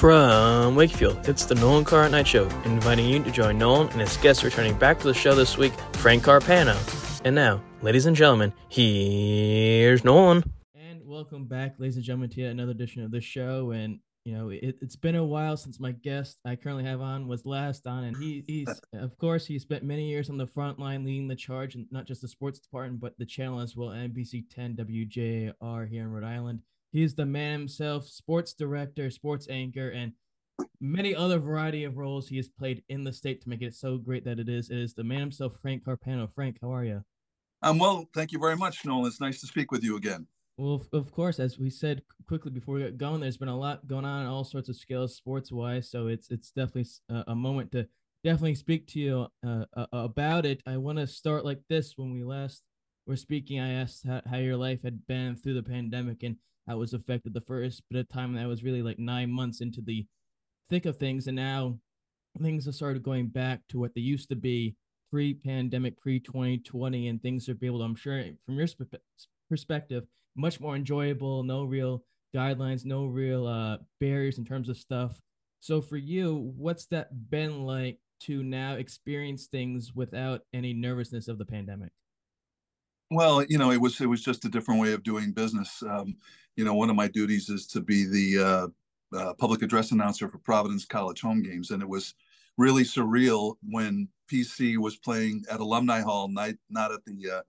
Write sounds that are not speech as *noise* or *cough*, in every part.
From Wakefield, it's the Nolan Carr Night Show, inviting you to join Nolan and his guests returning back to the show this week, Frank Carpano. And now, ladies and gentlemen, here's Nolan. And welcome back, ladies and gentlemen, to another edition of the show. And you know, it, has been a while since my guest I currently have on was last on, and he, he's of course he spent many years on the front line leading the charge, and not just the sports department, but the channel as well, NBC 10 WJAR here in Rhode Island. He's the man himself, sports director, sports anchor, and many other variety of roles he has played in the state to make it so great that it is. It is the man himself, Frank Carpano. Frank, how are you? I'm well. Thank you very much, Nolan. It's nice to speak with you again. Well, of course, as we said quickly before we got going, there's been a lot going on in all sorts of scales, sports wise. So it's it's definitely a, moment to definitely speak to you uh, about it. I want to start like this. When we last were speaking, I asked how, how your life had been through the pandemic, and I was affected the first bit of time that was really like nine months into the thick of things, and now things have started going back to what they used to be pre-pandemic, pre-2020, and things are able to. I'm sure from your sp- perspective, much more enjoyable. No real guidelines, no real uh, barriers in terms of stuff. So for you, what's that been like to now experience things without any nervousness of the pandemic? Well, you know, it was it was just a different way of doing business. Um, you know, one of my duties is to be the uh, uh, public address announcer for Providence College home games, and it was really surreal when PC was playing at Alumni Hall, not not at the uh,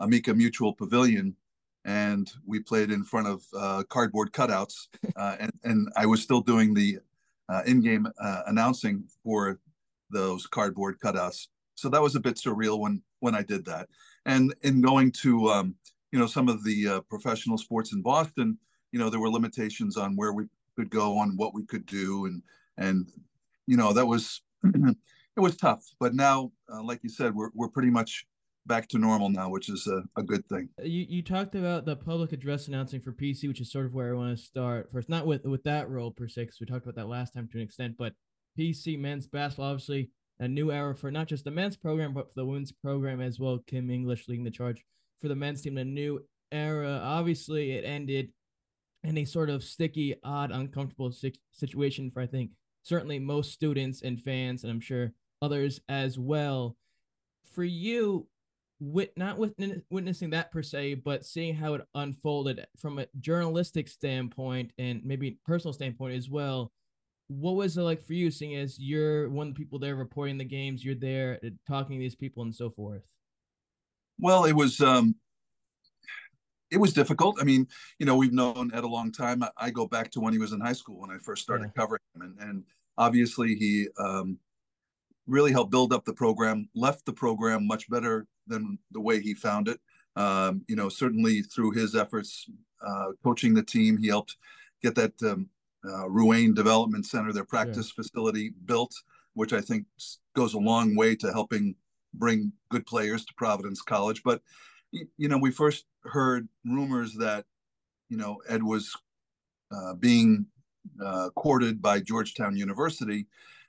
Amica Mutual Pavilion, and we played in front of uh, cardboard cutouts, *laughs* uh, and and I was still doing the uh, in-game announcing for those cardboard cutouts. So that was a bit surreal when when I did that and in going to um, you know some of the uh, professional sports in Boston, you know there were limitations on where we could go, on what we could do, and and you know that was *clears throat* it was tough. But now, uh, like you said, we're we're pretty much back to normal now, which is a, a good thing. You you talked about the public address announcing for PC, which is sort of where I want to start first. Not with with that role per se, because we talked about that last time to an extent, but PC men's basketball obviously a new era for not just the men's program, but for the women's program as well. Kim English leading the charge for the men's team. A new era. Obviously, it ended in a sort of sticky, odd, uncomfortable situation for I think certainly most students and fans, and I'm sure others as well. For you, wit not witnessing that per se, but seeing how it unfolded from a journalistic standpoint and maybe personal standpoint as well what was it like for you seeing as you're one of the people there reporting the games you're there uh, talking to these people and so forth? Well it was um it was difficult. I mean you know we've known ed a long time. I, I go back to when he was in high school when i first started yeah. covering him and, and obviously he um really helped build up the program left the program much better than the way he found it. Um you know certainly through his efforts uh coaching the team he helped get that um, uh, Ruane Development Center, their practice yeah. facility built, which I think goes a long way to helping bring good players to Providence College. But you know, we first heard rumors that you know Ed was uh, being uh, courted by Georgetown University,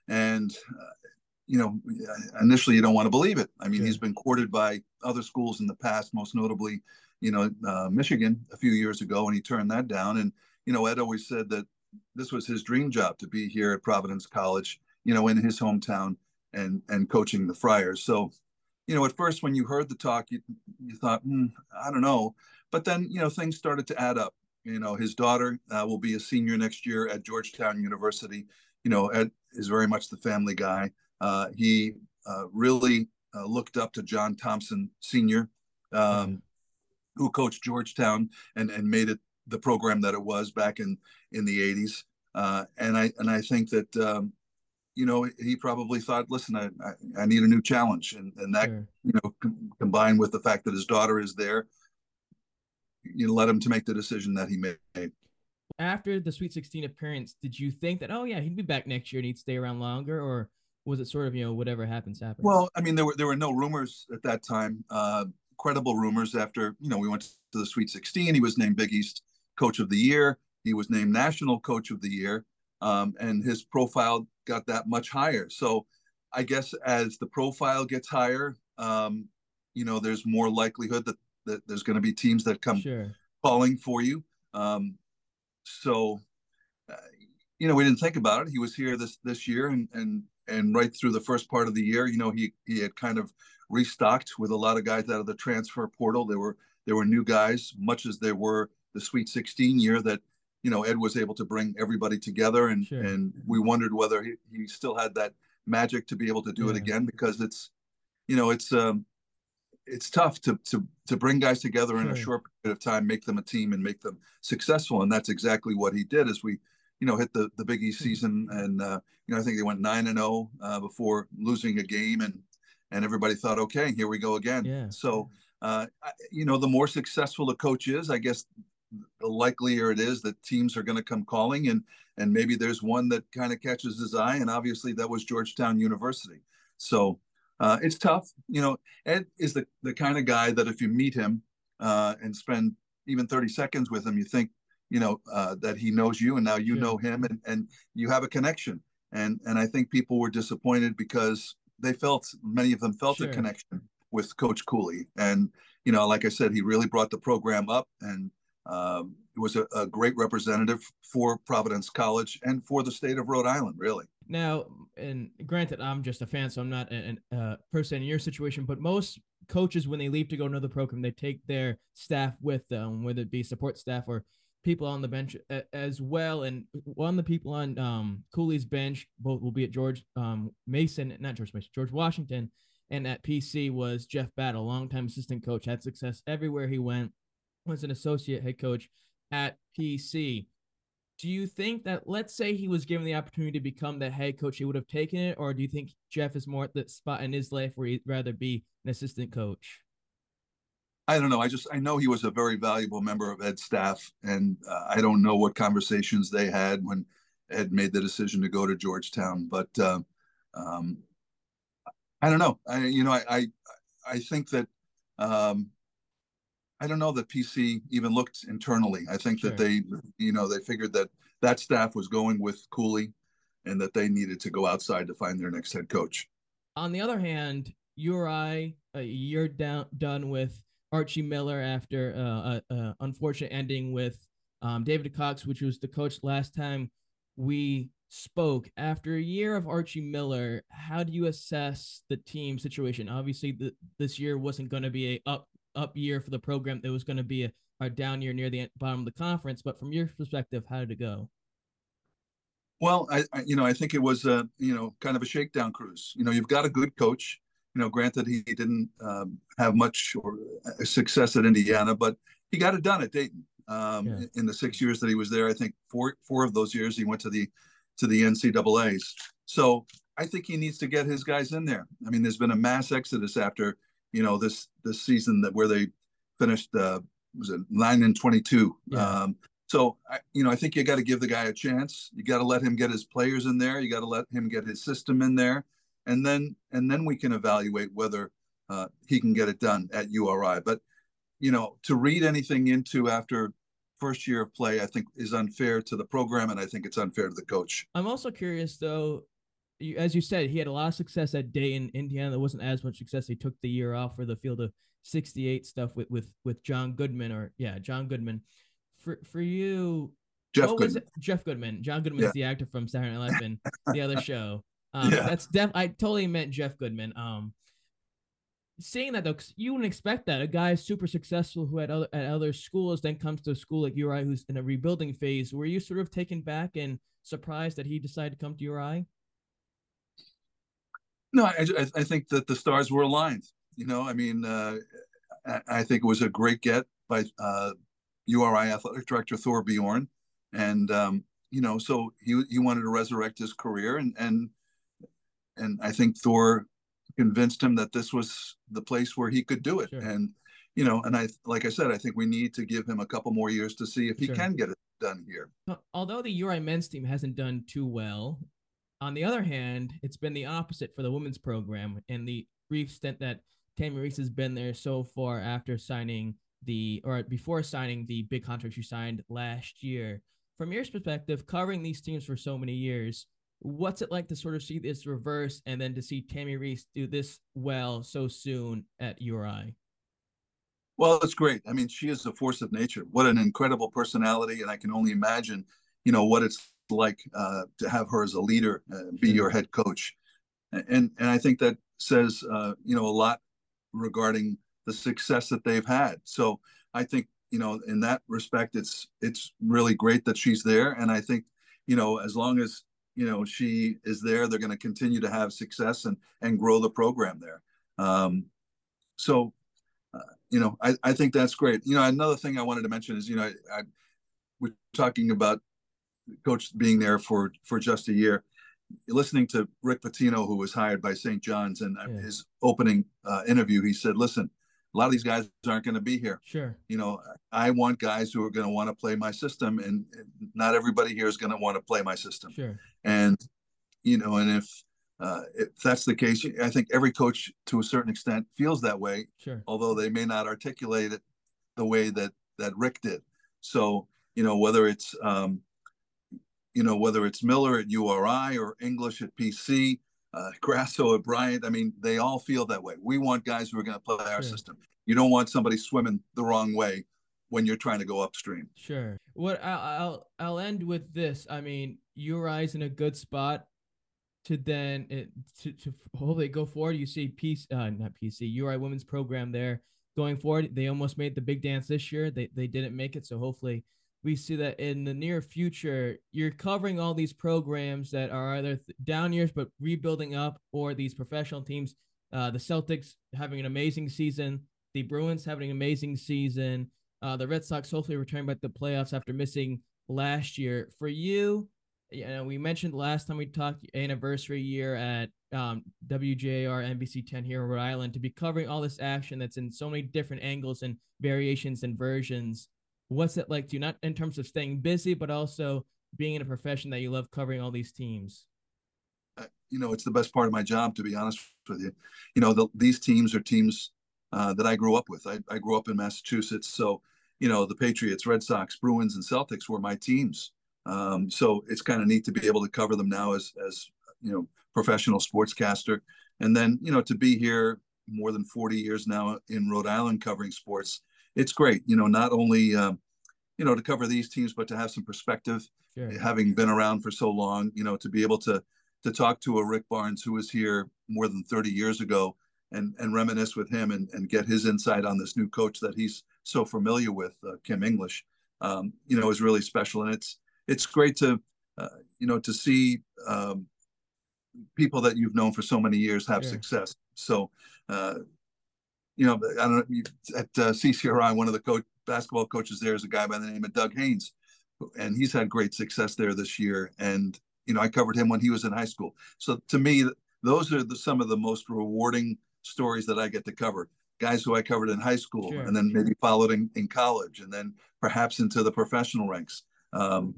and uh, you know, initially you don't want to believe it. I mean, yeah. he's been courted by other schools in the past, most notably, you know, uh, Michigan a few years ago, and he turned that down. And you know, Ed always said that this was his dream job to be here at Providence College, you know, in his hometown and and coaching the Friars. So, you know, at first when you heard the talk, you you thought, hmm, I don't know, but then you know things started to add up. You know, his daughter uh, will be a senior next year at Georgetown University. You know, Ed is very much the family guy. Uh, he uh, really uh, looked up to John Thompson Sr., um, mm-hmm. who coached Georgetown and and made it the program that it was back in in the 80s uh, and i and i think that um, you know he probably thought listen i i, I need a new challenge. And and that sure. you know com- combined with the fact that his daughter is there you know, led him to make the decision that he made. After the sweet 16 appearance did you think that oh yeah he'd be back next year and he'd stay around longer or was it sort of you know whatever happens happens? Well i mean there were there were no rumors at that time uh credible rumors after you know we went to the sweet 16 he was named big east Coach of the Year. He was named National Coach of the Year, um, and his profile got that much higher. So I guess as the profile gets higher, um, you know, there's more likelihood that, that there's going to be teams that come sure. calling for you. Um, so, uh, you know, we didn't think about it. He was here this this year, and and and right through the first part of the year, you know, he he had kind of restocked with a lot of guys out of the transfer portal. There were there were new guys, much as there were the Sweet 16 year that you know Ed was able to bring everybody together, and sure. and we wondered whether he, he still had that magic to be able to do yeah. it again because it's you know it's um it's tough to to to bring guys together in a short period of time, make them a team, and make them successful. And that's exactly what he did. As we, you know, hit the the Big East season, and uh, you know, I think they went nine and zero oh, uh, before losing a game, and and everybody thought, okay, here we go again. Yeah. So, uh, you know, the more successful the coach is, I guess, the likelier it is that teams are going to come calling, and and maybe there's one that kind of catches his eye, and obviously that was Georgetown University. So uh, it's tough. You know, Ed is the, the kind of guy that if you meet him uh, and spend even 30 seconds with him, you think, you know, uh, that he knows you and now you know him and, and you have a connection. And, and I think people were disappointed because they felt, many of them felt sure. a connection with Coach Cooley. And, you know, like I said, he really brought the program up and um, was a, a great representative for Providence College and for the state of Rhode Island, really. Now, and granted, I'm just a fan, so I'm not a, uh, person in your situation. But most coaches, when they leave to go another program, they take their staff with them, whether it be support staff or people on the bench as well. And one of the people on um, Cooley's bench, both will be at George um, Mason, not George Mason, George Washington, and at PC was Jeff Battle, longtime assistant coach, had success everywhere he went, was an associate head coach at PC do you think that let's say he was given the opportunity to become the head coach, he would have taken it, or do you think Jeff is more at the spot in his life where he'd rather be an assistant coach? I don't know. I just I know he was a very valuable member of Ed's staff, and uh, I don't know what conversations they had when Ed made the decision to go to Georgetown. But uh, um, I don't know. I you know I I, I think that um, I don't know that PC even looked internally. I think sure. that they, you know, they figured that that staff was going with Cooley and that they needed to go outside to find their next head coach. On the other hand, URI, uh, you're down done with Archie Miller after uh, a, a unfortunate ending with um, David Cox, which was the coach last time we spoke. After a year of Archie Miller, how do you assess the team situation? Obviously, the, this year wasn't going to be a up up year for the program. that was going to be a, a down year near the bottom of the conference. But from your perspective, how did it go? Well, I, I, you know I think it was a you know kind of a shakedown cruise. You know you've got a good coach. You know, granted he didn't um, have much or uh, success at Indiana, but he got it done at Dayton. Um, yeah. In the six years that he was there, I think four four of those years he went to the to the NCAA's. So I think he needs to get his guys in there. I mean, there's been a mass exodus after you know this this season that where they finished uh, was it nine and twenty two. Yeah. Um, so I, you know I think you got to give the guy a chance. You got to let him get his players in there. You got to let him get his system in there, and then and then we can evaluate whether uh, he can get it done at URI. But you know to read anything into after first year of play, I think is unfair to the program, and I think it's unfair to the coach. I'm also curious though as you said, he had a lot of success at Dayton, Indiana. There wasn't as much success. He took the year off for the field of 68 stuff with with with John Goodman, or yeah, John Goodman. For for you, Jeff Goodman. Jeff Goodman. John Goodman yeah. is the actor from Saturday Night Live and the other *laughs* show. Um, yeah. That's def. I totally meant Jeff Goodman. Um, saying that though, you wouldn't expect that a guy super successful who had other at other schools then comes to a school like URI who's in a rebuilding phase. Were you sort of taken back and surprised that he decided to come to URI? No, I, I think that the stars were aligned. You know, I mean, uh, I think it was a great get by uh, URI athletic director Thorr Bjorn, and um, you know, so he he wanted to resurrect his career, and and and I think Thor convinced him that this was the place where he could do it, sure. and you know, and I like I said, I think we need to give him a couple more years to see if he sure. can get it done here. Although the URI men's team hasn't done too well, on the other hand, it's been the opposite for the women's program and the brief stint that Tammi Reiss has been there so far after signing the or before signing the big contract she signed last year. From your perspective, covering these teams for so many years, what's it like to sort of see this reverse and then to see Tammi Reiss do this well so soon at URI? Well, it's great. I mean, she is a force of nature. What an incredible personality, and I can only imagine, you know, what it's like uh, to have her as a leader, uh, be your head coach, and and I think that says uh, you know a lot regarding the success that they've had. So I think you know in that respect, it's it's really great that she's there, and I think you know as long as you know she is there, they're going to continue to have success and and grow the program there. Um, so uh, you know I, I think that's great. You know another thing I wanted to mention is you know I, I we're talking about coach being there for for just a year listening to Rick Pitino, who was hired by St. John's, and yeah. his opening uh, interview, he said, "Listen, a lot of these guys aren't going to be here. Sure. You know, I want guys who are going to want to play my system, and not everybody here is going to want to play my system. Sure. And you know, and if uh, if that's the case, I think every coach, to a certain extent, feels that way. Sure. Although they may not articulate it the way that that Rick did. So you know, whether it's um, you know, whether it's Miller at URI or English at PC, uh, Grasso at Bryant. I mean, they all feel that way. We want guys who are going to play our sure. system. You don't want somebody swimming the wrong way when you're trying to go upstream. Sure. What I'll I'll, I'll end with this. I mean, URI's in a good spot to then it, to to hopefully go forward. You see, PC, uh, not PC, URI women's program there going forward. They almost made the big dance this year. They they didn't make it, so hopefully we see that in the near future, you're covering all these programs that are either down years but rebuilding up, or these professional teams. Uh, the Celtics having an amazing season, the Bruins having an amazing season, uh, the Red Sox hopefully returning back to the playoffs after missing last year. For you, you know, we mentioned last time we talked anniversary year at um, WJAR NBC 10 here in Rhode Island to be covering all this action that's in so many different angles and variations and versions what's it like to you, not in terms of staying busy, but also being in a profession that you love covering all these teams? You know, it's the best part of my job, to be honest with you. You know, the, these teams are teams uh, that I grew up with. I, I grew up in Massachusetts. So, you know, the Patriots, Red Sox, Bruins, and Celtics were my teams. Um, so it's kind of neat to be able to cover them now as, as, you know, professional sportscaster. And then, you know, to be here more than 40 years now in Rhode Island covering sports, it's great. You know, not only um, you know to cover these teams, but to have some perspective, sure. having been around for so long. You know, to be able to to talk to a Rick Barnes who was here more than 30 years ago and and reminisce with him and, and get his insight on this new coach that he's so familiar with, uh, Kim English. Um, you know, is really special, and it's it's great to uh, you know to see um, people that you've known for so many years have success. So uh, you know, I don't know at uh, CCRI, one of the coach basketball coaches there is a guy by the name of Doug Haynes, and he's had great success there this year. And you know, I covered him when he was in high school. So to me, those are the, some of the most rewarding stories that I get to cover. Guys who I covered in high school, sure, and then maybe followed in, in college, and then perhaps into the professional ranks. Um,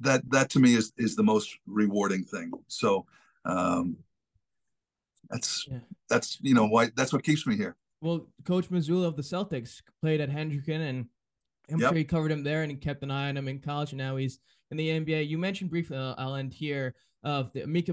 that that to me is is the most rewarding thing. So um, that's yeah. that's you know why that's what keeps me here. Well, Coach Mazzulla of the Celtics played at Hendricken, and I'm yep. sure he covered him there, and he kept an eye on him in college, and now he's in the NBA. You mentioned briefly, uh, I'll end here. Of the Amica,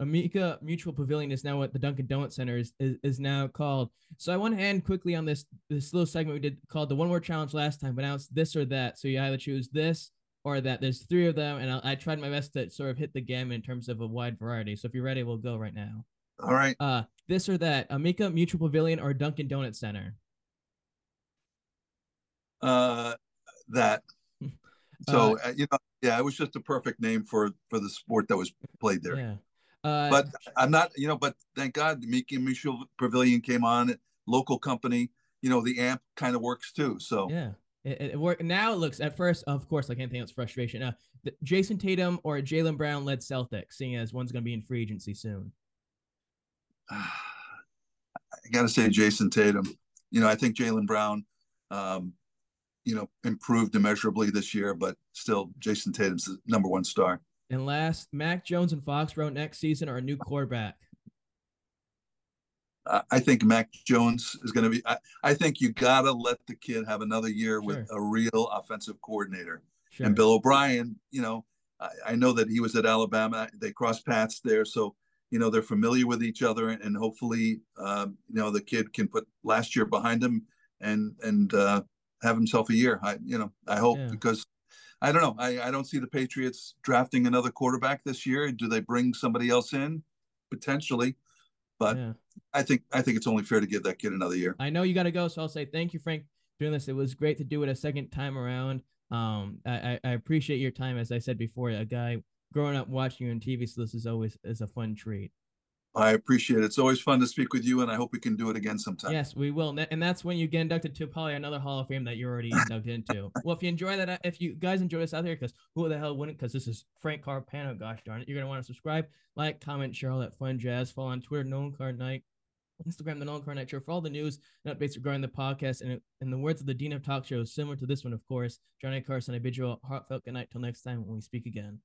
Amica Mutual Pavilion is now what the Dunkin' Donut Center is, is, is now called. So I want to end quickly on this this little segment we did called the One Word Challenge last time, but now it's this or that. So you either choose this or that. There's three of them, and I, I tried my best to sort of hit the gamut in terms of a wide variety. So if you're ready, we'll go right now. All right. Uh, this or that, Amica Mutual Pavilion or Dunkin' Donut Center? Uh, that. *laughs* So uh, uh, you know, yeah, it was just a perfect name for for the sport that was played there. Yeah. Uh, but I'm not, you know, but thank God, the Amica Mutual Pavilion came on, local company. You know, the amp kind of works too. So yeah. It, it worked. Now it looks at first, of course, like anything else, frustration. Uh, Jayson Tatum or Jaylen Brown led Celtics, seeing as one's going to be in free agency soon. *sighs* I got to say Jayson Tatum. You know, I think Jaylen Brown, um, you know, improved immeasurably this year, but still, Jayson Tatum's the number one star. And last, Mac Jones and Foxborough next season are a new quarterback. I think Mac Jones is going to be. I, I, think you got to let the kid have another year sure. with a real offensive coordinator. Sure. And Bill O'Brien, you know, I, I, know that he was at Alabama. They crossed paths there, so you know they're familiar with each other and hopefully um, you know the kid can put last year behind him and and uh, have himself a year i you know i hope yeah. because I don't know. I, I don't see the Patriots drafting another quarterback this year. Do they bring somebody else in? Potentially, but yeah. I think I think it's only fair to give that kid another year. I know you got to go, so I'll say thank you, Frank, doing this. It was great to do it a second time around. Um, I, I appreciate your time. As I said before, a guy growing up watching you on TV, so this is always is a fun treat. I appreciate it. It's always fun to speak with you, and I hope we can do it again sometime. Yes, we will. And that's when you get inducted to probably another Hall of Fame that you're already *laughs* dug into. Well, if you enjoy that, if you guys enjoy this out there, because who the hell wouldn't? Because this is Frank Carpano. Gosh darn it, you're gonna want to subscribe, like, comment, share all that fun jazz. Follow on Twitter, Nolan Carr Night. Instagram, the Nolan Night Show, for all the news and updates regarding the podcast. And in the words of the Dean of Talk Shows, similar to this one, of course, Johnny Carson, I bid you a heartfelt good night till next time when we speak again.